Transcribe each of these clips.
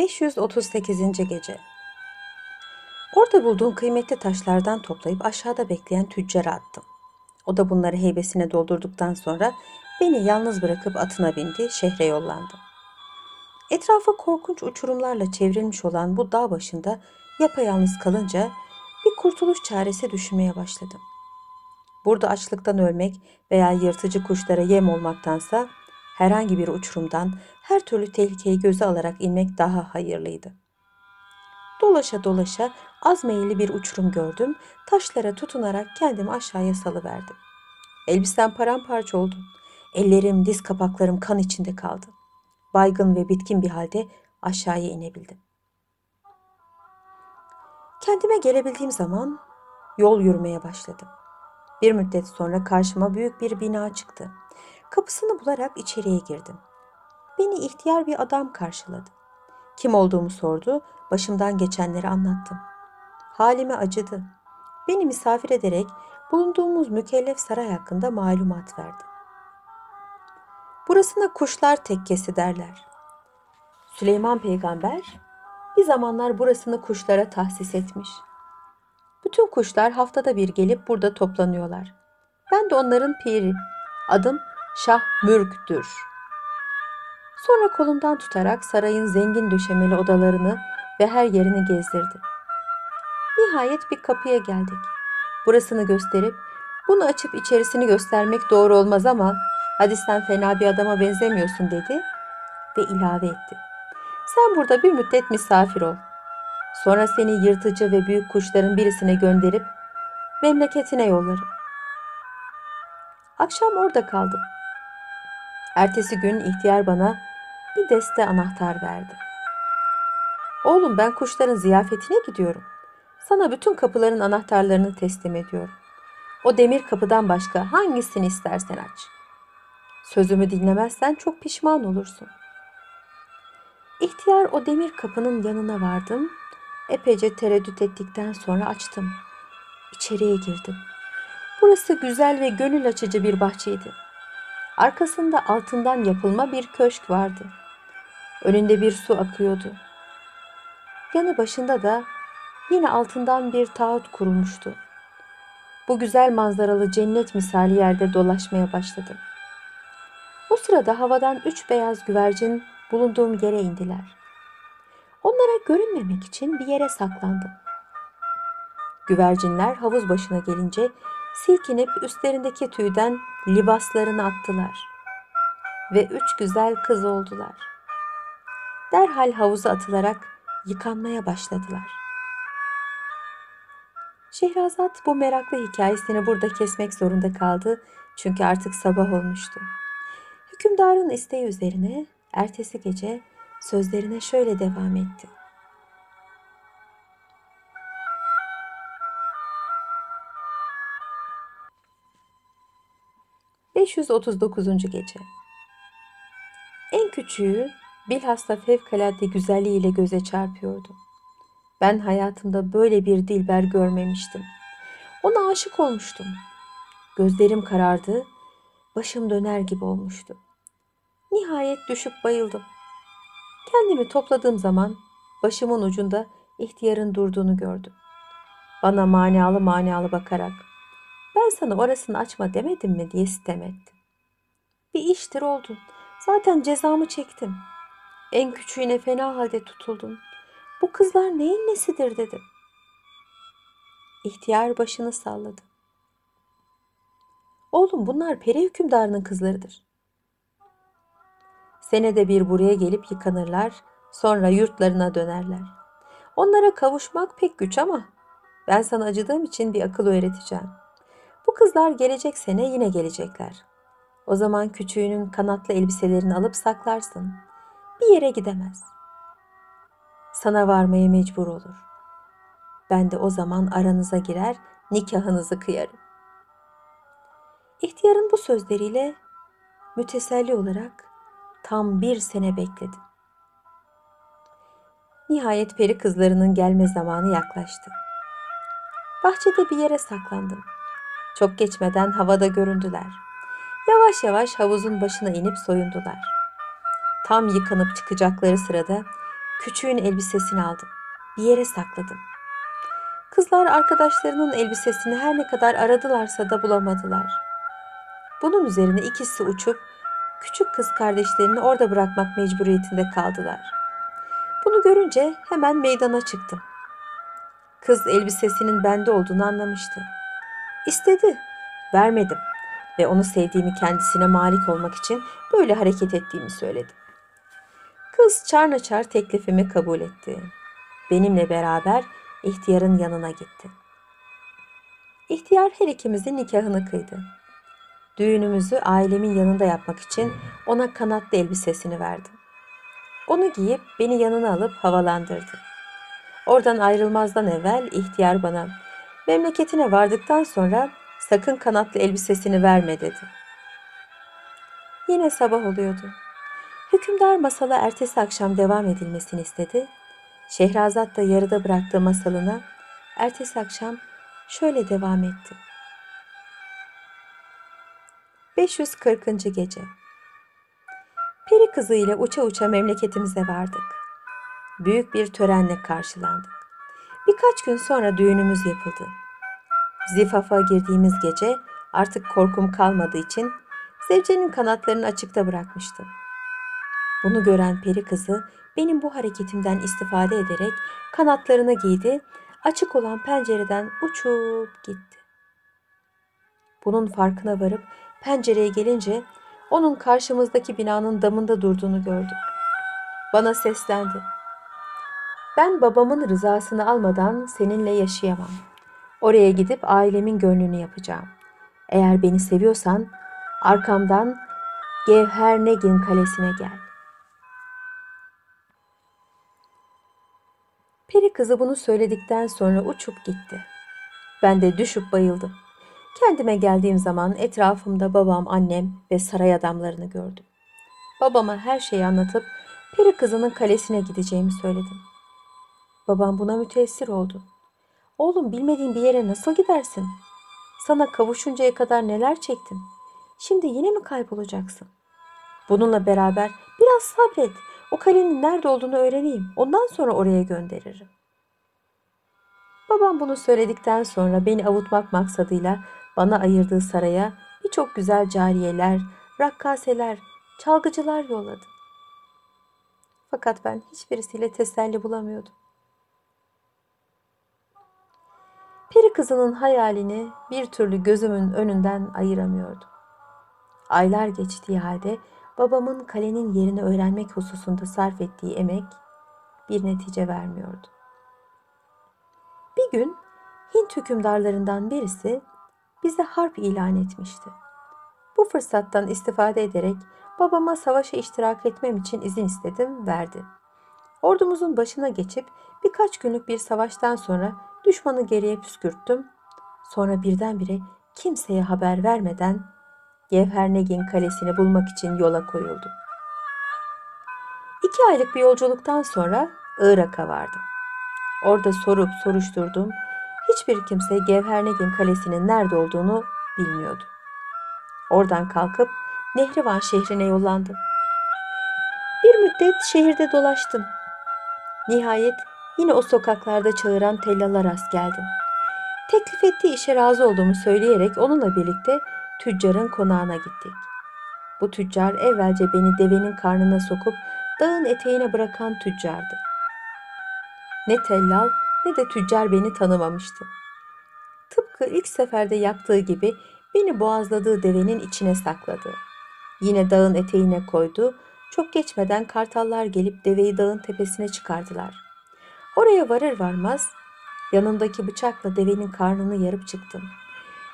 538. Gece Orada bulduğum kıymetli taşlardan toplayıp aşağıda bekleyen tüccara attım. O da bunları heybesine doldurduktan sonra beni yalnız bırakıp atına bindi, şehre yollandı. Etrafa korkunç uçurumlarla çevrilmiş olan bu dağ başında yapayalnız kalınca bir kurtuluş çaresi düşünmeye başladım. Burada açlıktan ölmek veya yırtıcı kuşlara yem olmaktansa herhangi bir uçurumdan her türlü tehlikeyi göze alarak inmek daha hayırlıydı. Dolaşa dolaşa az meyilli bir uçurum gördüm. Taşlara tutunarak kendimi aşağıya salıverdim. Elbisem paramparça oldu. Ellerim, diz kapaklarım kan içinde kaldı. Baygın ve bitkin bir halde aşağıya inebildim. Kendime gelebildiğim zaman yol yürümeye başladım. Bir müddet sonra karşıma büyük bir bina çıktı. Kapısını bularak içeriye girdim. Beni ihtiyar bir adam karşıladı. Kim olduğumu sordu, başımdan geçenleri anlattım. Halime acıdı. Beni misafir ederek bulunduğumuz mükellef saray hakkında malumat verdi. Burasına kuşlar tekkesi derler. Süleyman peygamber bir zamanlar burasını kuşlara tahsis etmiş. Bütün kuşlar haftada bir gelip burada toplanıyorlar. Ben de onların piri. Adım Şah Mürk'tür. Sonra kolumdan tutarak sarayın zengin döşemeli odalarını ve her yerini gezdirdi. Nihayet bir kapıya geldik. Burasını gösterip bunu açıp içerisini göstermek doğru olmaz ama hadi sen fena bir adama benzemiyorsun dedi ve ilave etti. Sen burada bir müddet misafir ol. Sonra seni yırtıcı ve büyük kuşların birisine gönderip memleketine yollarım. Akşam orada kaldım. Ertesi gün ihtiyar bana bir deste anahtar verdi. Oğlum ben kuşların ziyafetine gidiyorum. Sana bütün kapıların anahtarlarını teslim ediyorum. O demir kapıdan başka hangisini istersen aç. Sözümü dinlemezsen çok pişman olursun. İhtiyar o demir kapının yanına vardım. Epeyce tereddüt ettikten sonra açtım. İçeriye girdim. Burası güzel ve gönül açıcı bir bahçeydi. Arkasında altından yapılma bir köşk vardı. Önünde bir su akıyordu. Yanı başında da yine altından bir taahhüt kurulmuştu. Bu güzel manzaralı cennet misali yerde dolaşmaya başladım. O sırada havadan üç beyaz güvercin bulunduğum yere indiler. Onlara görünmemek için bir yere saklandım. Güvercinler havuz başına gelince silkinip üstlerindeki tüyden libaslarını attılar. Ve üç güzel kız oldular. Derhal havuza atılarak yıkanmaya başladılar. Şehrazat bu meraklı hikayesini burada kesmek zorunda kaldı çünkü artık sabah olmuştu. Hükümdarın isteği üzerine ertesi gece sözlerine şöyle devam etti. ...539. Gece En küçüğü bilhassa fevkalade güzelliğiyle göze çarpıyordu. Ben hayatımda böyle bir dilber görmemiştim. Ona aşık olmuştum. Gözlerim karardı, başım döner gibi olmuştu. Nihayet düşüp bayıldım. Kendimi topladığım zaman başımın ucunda ihtiyarın durduğunu gördüm. Bana manalı manalı bakarak ben sana orasını açma demedim mi diye sitem etti. Bir iştir oldun. Zaten cezamı çektim. En küçüğüne fena halde tutuldun. Bu kızlar neyin nesidir dedim. İhtiyar başını salladı. Oğlum bunlar peri hükümdarının kızlarıdır. Senede bir buraya gelip yıkanırlar, sonra yurtlarına dönerler. Onlara kavuşmak pek güç ama ben sana acıdığım için bir akıl öğreteceğim. Bu kızlar gelecek sene yine gelecekler. O zaman küçüğünün kanatlı elbiselerini alıp saklarsın. Bir yere gidemez. Sana varmaya mecbur olur. Ben de o zaman aranıza girer, nikahınızı kıyarım. İhtiyarın bu sözleriyle müteselli olarak tam bir sene bekledim. Nihayet peri kızlarının gelme zamanı yaklaştı. Bahçede bir yere saklandım. Çok geçmeden havada göründüler. Yavaş yavaş havuzun başına inip soyundular. Tam yıkanıp çıkacakları sırada Küçüğün elbisesini aldım. Bir yere sakladım. Kızlar arkadaşlarının elbisesini her ne kadar aradılarsa da bulamadılar. Bunun üzerine ikisi uçup küçük kız kardeşlerini orada bırakmak mecburiyetinde kaldılar. Bunu görünce hemen meydana çıktım. Kız elbisesinin bende olduğunu anlamıştı. İstedi, vermedim ve onu sevdiğimi kendisine malik olmak için böyle hareket ettiğimi söyledim. Kız çarnaçar teklifimi kabul etti. Benimle beraber ihtiyarın yanına gitti. İhtiyar her ikimizin nikahını kıydı. Düğünümüzü ailemin yanında yapmak için ona kanatlı elbisesini verdim. Onu giyip beni yanına alıp havalandırdı. Oradan ayrılmazdan evvel ihtiyar bana memleketine vardıktan sonra sakın kanatlı elbisesini verme dedi. Yine sabah oluyordu. Hükümdar masala ertesi akşam devam edilmesini istedi. Şehrazat da yarıda bıraktığı masalına ertesi akşam şöyle devam etti. 540. Gece Peri kızı ile uça uça memleketimize vardık. Büyük bir törenle karşılandık. Birkaç gün sonra düğünümüz yapıldı. Zifaf'a girdiğimiz gece artık korkum kalmadığı için Zevce'nin kanatlarını açıkta bırakmıştım. Bunu gören peri kızı benim bu hareketimden istifade ederek kanatlarını giydi, açık olan pencereden uçup gitti. Bunun farkına varıp pencereye gelince onun karşımızdaki binanın damında durduğunu gördüm. Bana seslendi. Ben babamın rızasını almadan seninle yaşayamam. Oraya gidip ailemin gönlünü yapacağım. Eğer beni seviyorsan arkamdan Gevhernegin kalesine gel. Peri kızı bunu söyledikten sonra uçup gitti. Ben de düşüp bayıldım. Kendime geldiğim zaman etrafımda babam, annem ve saray adamlarını gördüm. Babama her şeyi anlatıp peri kızının kalesine gideceğimi söyledim. Babam buna müteessir oldu. Oğlum bilmediğin bir yere nasıl gidersin? Sana kavuşuncaya kadar neler çektim. Şimdi yine mi kaybolacaksın? Bununla beraber biraz sabret. O kalenin nerede olduğunu öğreneyim. Ondan sonra oraya gönderirim. Babam bunu söyledikten sonra beni avutmak maksadıyla bana ayırdığı saraya birçok güzel cariyeler, rakkaseler, çalgıcılar yolladı. Fakat ben hiçbirisiyle teselli bulamıyordum. Peri kızının hayalini bir türlü gözümün önünden ayıramıyordum. Aylar geçtiği halde babamın kalenin yerini öğrenmek hususunda sarf ettiği emek bir netice vermiyordu. Bir gün Hint hükümdarlarından birisi bize harp ilan etmişti. Bu fırsattan istifade ederek babama savaşa iştirak etmem için izin istedim, verdi. Ordumuzun başına geçip birkaç günlük bir savaştan sonra düşmanı geriye püskürttüm. Sonra birdenbire kimseye haber vermeden Gevhernegin kalesini bulmak için yola koyuldum. İki aylık bir yolculuktan sonra Irak'a vardım. Orada sorup soruşturdum. Hiçbir kimse Gevhernegin kalesinin nerede olduğunu bilmiyordu. Oradan kalkıp Nehrivan şehrine yollandım. Bir müddet şehirde dolaştım. Nihayet yine o sokaklarda çağıran tellalar rast geldim. Teklif ettiği işe razı olduğumu söyleyerek onunla birlikte tüccarın konağına gittik. Bu tüccar evvelce beni devenin karnına sokup dağın eteğine bırakan tüccardı. Ne tellal ne de tüccar beni tanımamıştı. Tıpkı ilk seferde yaptığı gibi beni boğazladığı devenin içine sakladı. Yine dağın eteğine koydu. Çok geçmeden kartallar gelip deveyi dağın tepesine çıkardılar. Oraya varır varmaz yanındaki bıçakla devenin karnını yarıp çıktım.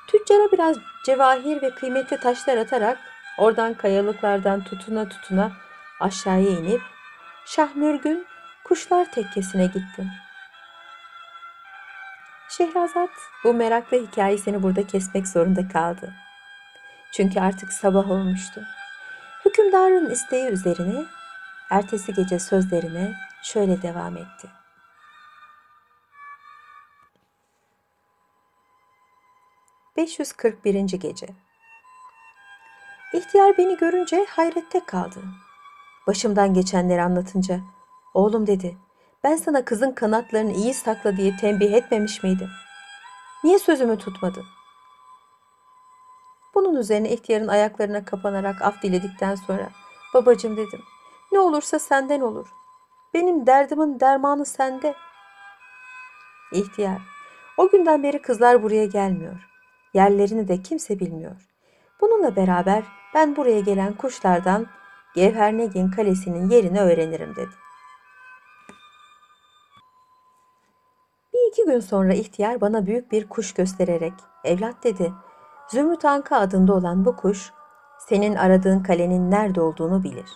Tüccara biraz cevahir ve kıymetli taşlar atarak oradan kayalıklardan tutuna tutuna aşağıya inip Şahmürgün kuşlar tekkesine gittim. Şehrazat bu meraklı hikayesini burada kesmek zorunda kaldı. Çünkü artık sabah olmuştu. Hükümdarın isteği üzerine ertesi gece sözlerine şöyle devam etti. ...541. Gece İhtiyar beni görünce hayrette kaldı. Başımdan geçenleri anlatınca Oğlum dedi. Ben sana kızın kanatlarını iyi sakla diye tembih etmemiş miydim? Niye sözümü tutmadın? Bunun üzerine ihtiyarın ayaklarına kapanarak af diledikten sonra babacım dedim. Ne olursa senden olur. Benim derdimin dermanı sende. İhtiyar, o günden beri kızlar buraya gelmiyor. Yerlerini de kimse bilmiyor. Bununla beraber ben buraya gelen kuşlardan Gevhernegin Kalesi'nin yerini öğrenirim dedi. Bir iki gün sonra ihtiyar bana büyük bir kuş göstererek evlat dedi. Zümrüt Anka adında olan bu kuş senin aradığın kalenin nerede olduğunu bilir.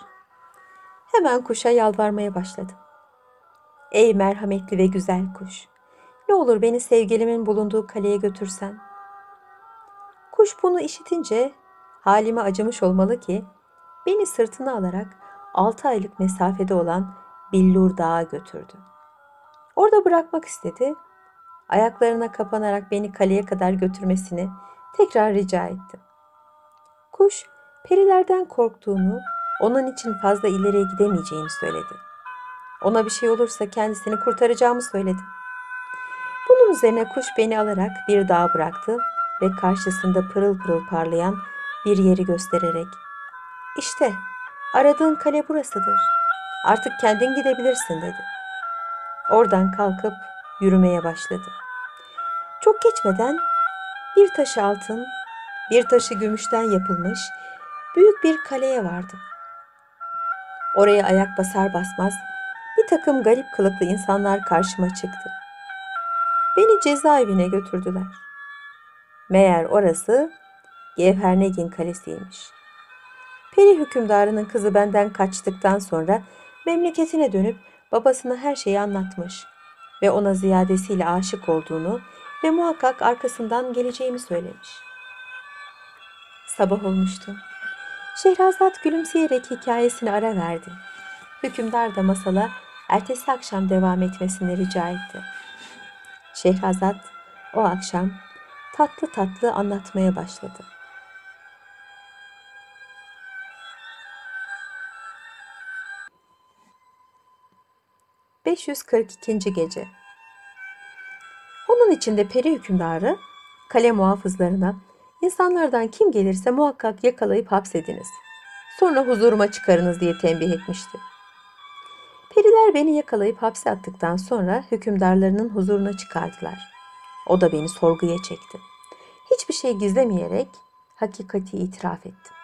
Hemen kuşa yalvarmaya başladım. Ey merhametli ve güzel kuş, ne olur beni sevgilimin bulunduğu kaleye götürsen. Kuş bunu işitince halime acımış olmalı ki beni sırtına alarak altı aylık mesafede olan Billur Dağı götürdü. Orada bırakmak istedi. Ayaklarına kapanarak beni kaleye kadar götürmesini tekrar rica ettim. Kuş perilerden korktuğunu, onun için fazla ileriye gidemeyeceğini söyledi. Ona bir şey olursa kendisini kurtaracağımı söyledi. Bunun üzerine kuş beni alarak bir dağa bıraktı ve karşısında pırıl pırıl parlayan bir yeri göstererek işte aradığın kale burasıdır. Artık kendin gidebilirsin dedi. Oradan kalkıp yürümeye başladı. Çok geçmeden bir taşı altın, bir taşı gümüşten yapılmış büyük bir kaleye vardı. Oraya ayak basar basmaz bir takım garip kılıklı insanlar karşıma çıktı. Beni cezaevine götürdüler. Meğer orası Gevhernegin Kalesi'ymiş. Peri hükümdarının kızı benden kaçtıktan sonra memleketine dönüp babasına her şeyi anlatmış ve ona ziyadesiyle aşık olduğunu ve muhakkak arkasından geleceğimi söylemiş. Sabah olmuştu. Şehrazat gülümseyerek hikayesini ara verdi. Hükümdar da masala ertesi akşam devam etmesini rica etti. Şehrazat o akşam tatlı tatlı anlatmaya başladı. ...542. Gece Onun içinde peri hükümdarı kale muhafızlarına insanlardan kim gelirse muhakkak yakalayıp hapsediniz. Sonra huzuruma çıkarınız diye tembih etmişti. Periler beni yakalayıp hapse attıktan sonra hükümdarlarının huzuruna çıkardılar. O da beni sorguya çekti. Hiçbir şey gizlemeyerek hakikati itiraf ettim.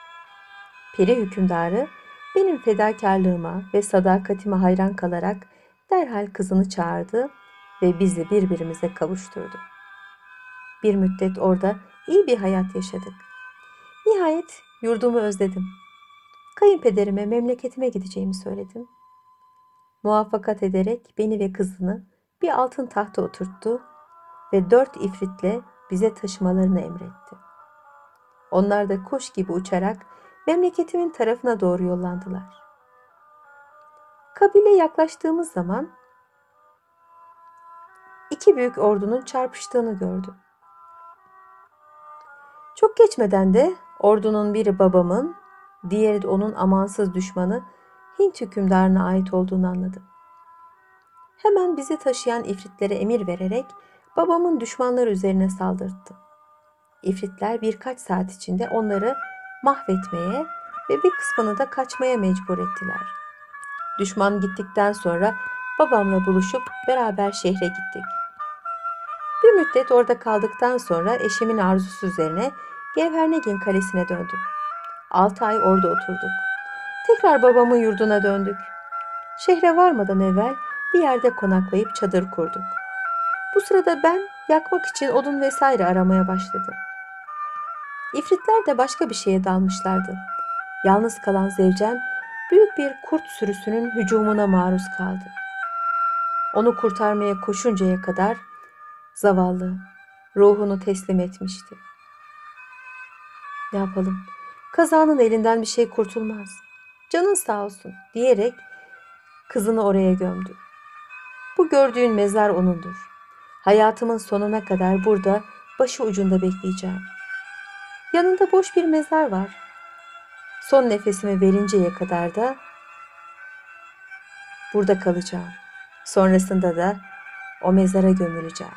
Peri hükümdarı benim fedakarlığıma ve sadakatime hayran kalarak derhal kızını çağırdı ve bizi birbirimize kavuşturdu. Bir müddet orada iyi bir hayat yaşadık. Nihayet yurdumu özledim. Kayınpederime memleketime gideceğimi söyledim. Muvaffakat ederek beni ve kızını bir altın tahta oturttu ve dört ifritle bize taşımalarını emretti. Onlar da kuş gibi uçarak memleketimin tarafına doğru yollandılar. Kabile yaklaştığımız zaman iki büyük ordunun çarpıştığını gördüm. Çok geçmeden de ordunun biri babamın, diğeri de onun amansız düşmanı Hint hükümdarına ait olduğunu anladım. Hemen bizi taşıyan ifritlere emir vererek babamın düşmanları üzerine saldırttı. İfritler birkaç saat içinde onları mahvetmeye ve bir kısmını da kaçmaya mecbur ettiler. Düşman gittikten sonra babamla buluşup beraber şehre gittik. Bir müddet orada kaldıktan sonra eşimin arzusu üzerine Gevhernegin Kalesi'ne döndüm. Altı ay orada oturduk. Tekrar babamın yurduna döndük. Şehre varmadan evvel bir yerde konaklayıp çadır kurduk. Bu sırada ben yakmak için odun vesaire aramaya başladım. İfritler de başka bir şeye dalmışlardı. Yalnız kalan zevcem büyük bir kurt sürüsünün hücumuna maruz kaldı. Onu kurtarmaya koşuncaya kadar zavallı ruhunu teslim etmişti. Ne yapalım? Kazanın elinden bir şey kurtulmaz. Canın sağ olsun diyerek kızını oraya gömdü. Bu gördüğün mezar onundur. Hayatımın sonuna kadar burada başı ucunda bekleyeceğim. Yanında boş bir mezar var. Son nefesimi verinceye kadar da Burada kalacağım. Sonrasında da o mezara gömüleceğim.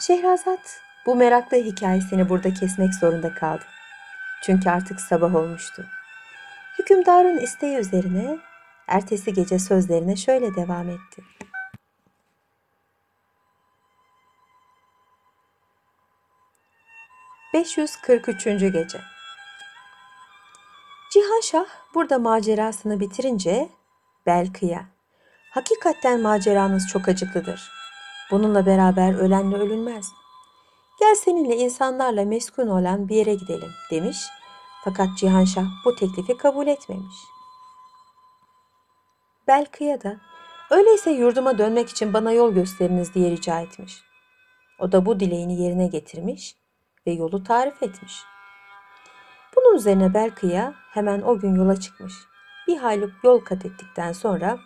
Şehrazat bu meraklı hikayesini burada kesmek zorunda kaldı. Çünkü artık sabah olmuştu. Hükümdarın isteği üzerine ertesi gece sözlerine şöyle devam etti. ...543. Gece Cihanşah burada macerasını bitirince Belkı'ya Hakikatten maceranız çok acıklıdır. Bununla beraber ölenle ölünmez. Gel seninle insanlarla meskun olan bir yere gidelim demiş. Fakat Cihanşah bu teklifi kabul etmemiş. Belkı'ya da öyleyse yurduma dönmek için bana yol gösteriniz diye rica etmiş. O da bu dileğini yerine getirmiş ve yolu tarif etmiş. Bunun üzerine Belkı'ya hemen o gün yola çıkmış. Bir hayli yol kat ettikten sonra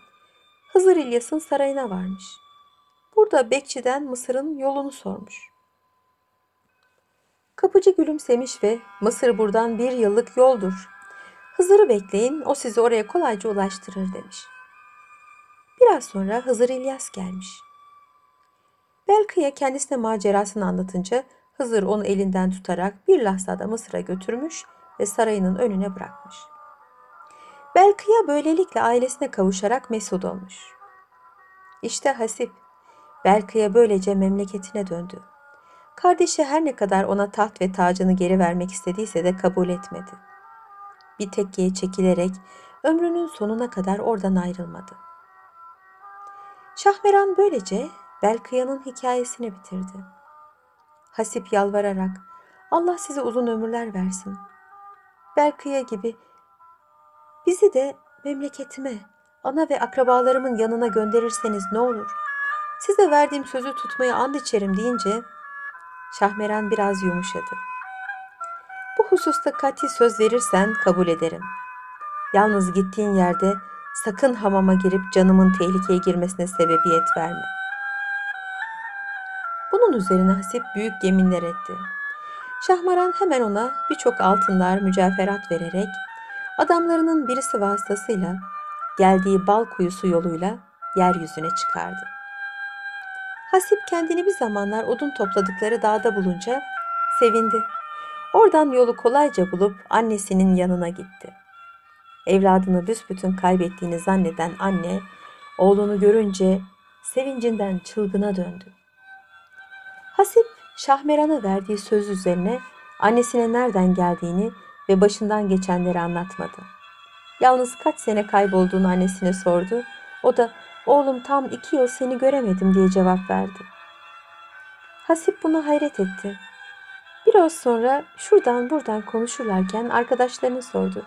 Hızır İlyas'ın sarayına varmış. Burada bekçiden Mısır'ın yolunu sormuş. Kapıcı gülümsemiş ve Mısır buradan bir yıllık yoldur. Hızır'ı bekleyin, o sizi oraya kolayca ulaştırır demiş. Biraz sonra Hızır İlyas gelmiş. Belkı'ya kendisine macerasını anlatınca Hızır onu elinden tutarak bir lahzada Mısır'a götürmüş ve sarayının önüne bırakmış. Belkıya böylelikle ailesine kavuşarak mesut olmuş. İşte Hasip, Belkıya böylece memleketine döndü. Kardeşi her ne kadar ona taht ve tacını geri vermek istediyse de kabul etmedi. Bir tekkiye çekilerek ömrünün sonuna kadar oradan ayrılmadı. Şahmeran böylece Belkıya'nın hikayesini bitirdi. Hasip yalvararak Allah size uzun ömürler versin. Belkıya gibi bizi de memleketime, ana ve akrabalarımın yanına gönderirseniz ne olur? Size verdiğim sözü tutmaya and içerim deyince Şahmeran biraz yumuşadı. Bu hususta kati söz verirsen kabul ederim. Yalnız gittiğin yerde sakın hamama girip canımın tehlikeye girmesine sebebiyet verme. Üzerine Hasip büyük yeminler etti. Şahmaran hemen ona birçok altınlar, mücevherat vererek adamlarının birisi vasıtasıyla geldiği bal kuyusu yoluyla yeryüzüne çıkardı. Hasip kendini bir zamanlar odun topladıkları dağda bulunca sevindi. Oradan yolu kolayca bulup annesinin yanına gitti. Evladını büsbütün kaybettiğini zanneden anne, oğlunu görünce sevincinden çılgına döndü. Hasip, Şahmeran'a verdiği söz üzerine annesine nereden geldiğini ve başından geçenleri anlatmadı. Yalnız kaç sene kaybolduğunu annesine sordu. O da oğlum tam iki yıl seni göremedim diye cevap verdi. Hasip buna hayret etti. Biraz sonra şuradan buradan konuşurlarken arkadaşlarını sordu.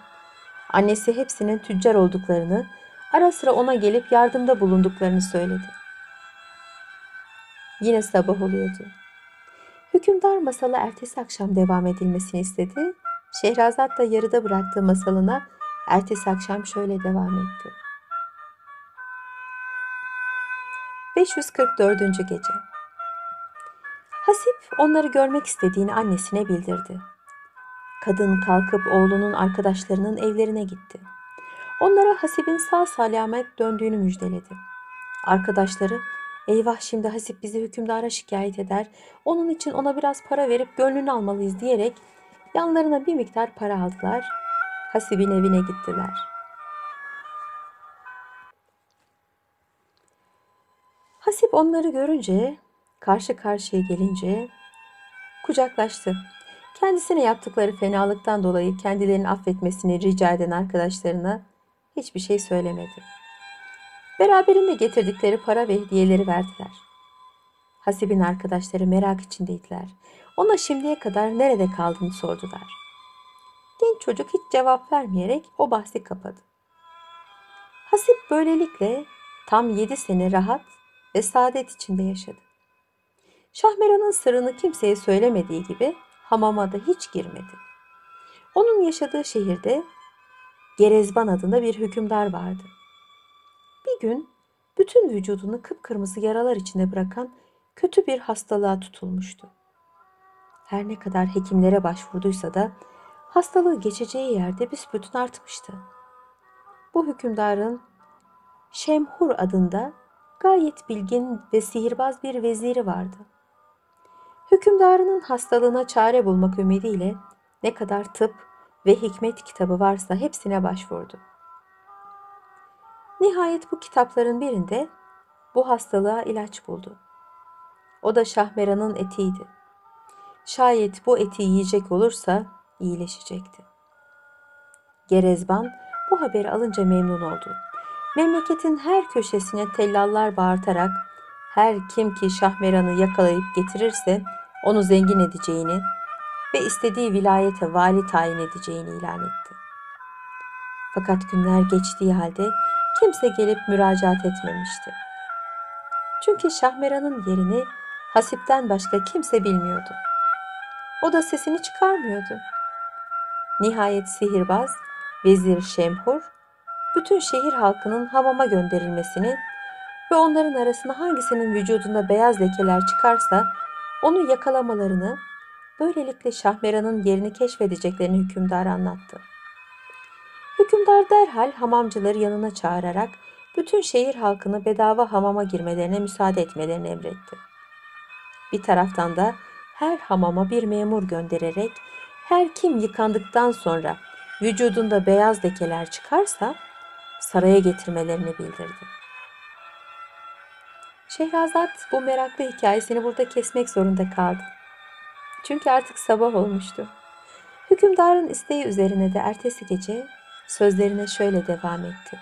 Annesi hepsinin tüccar olduklarını, ara sıra ona gelip yardımda bulunduklarını söyledi. Yine sabah oluyordu. Hükümdar masalı ertesi akşam devam edilmesini istedi. Şehrazat da yarıda bıraktığı masalına ertesi akşam şöyle devam etti. 544. Gece Hasip onları görmek istediğini annesine bildirdi. Kadın kalkıp oğlunun arkadaşlarının evlerine gitti. Onlara Hasip'in sağ salamet döndüğünü müjdeledi. Arkadaşları eyvah şimdi Hasip bizi hükümdara şikayet eder, onun için ona biraz para verip gönlünü almalıyız diyerek yanlarına bir miktar para aldılar. Hasip'in evine gittiler. Hasip onları görünce, karşı karşıya gelince kucaklaştı. Kendisine yaptıkları fenalıktan dolayı kendilerini affetmesini rica eden arkadaşlarına hiçbir şey söylemedi. Beraberinde getirdikleri para ve hediyeleri verdiler. Hasib'in arkadaşları merak içindeydiler. Ona şimdiye kadar nerede kaldığını sordular. Genç çocuk hiç cevap vermeyerek o bahsi kapadı. Hasip böylelikle tam yedi sene rahat ve saadet içinde yaşadı. Şahmeran'ın sırrını kimseye söylemediği gibi hamama da hiç girmedi. Onun yaşadığı şehirde Gerezban adında bir hükümdar vardı. Bir gün bütün vücudunu kıpkırmızı yaralar içinde bırakan kötü bir hastalığa tutulmuştu. Her ne kadar hekimlere başvurduysa da hastalığı geçeceği yerde büsbütün artmıştı. bu hükümdarın Şemhur adında gayet bilgin ve sihirbaz bir veziri vardı. Hükümdarının hastalığına çare bulmak ümidiyle ne kadar tıp ve hikmet kitabı varsa hepsine başvurdu. Nihayet bu kitapların birinde bu hastalığa ilaç buldu. O da Şahmeran'ın etiydi. Şayet bu eti yiyecek olursa iyileşecekti. Gerezban bu haberi alınca memnun oldu. Memleketin her köşesine tellallar bağırtarak her kim ki Şahmeran'ı yakalayıp getirirse onu zengin edeceğini ve istediği vilayete vali tayin edeceğini ilan etti. Fakat günler geçtiği halde kimse gelip müracaat etmemişti. Çünkü Şahmeran'ın yerini Hasip'ten başka kimse bilmiyordu. O da sesini çıkarmıyordu. Nihayet sihirbaz Vezir Şemhur bütün şehir halkının hamama gönderilmesini ve onların arasında hangisinin vücudunda beyaz lekeler çıkarsa onu yakalamalarını, böylelikle Şahmeran'ın yerini keşfedeceklerini hükümdara anlattı. Hükümdar derhal hamamcıları yanına çağırarak bütün şehir halkını bedava hamama girmelerine müsaade etmelerini emretti. Bir taraftan da her hamama bir memur göndererek her kim yıkandıktan sonra vücudunda beyaz lekeler çıkarsa saraya getirmelerini bildirdi. Şehrazat bu meraklı hikayesini burada kesmek zorunda kaldı. Çünkü artık sabah olmuştu. Hükümdarın isteği üzerine de ertesi gece sözlerine şöyle devam etti.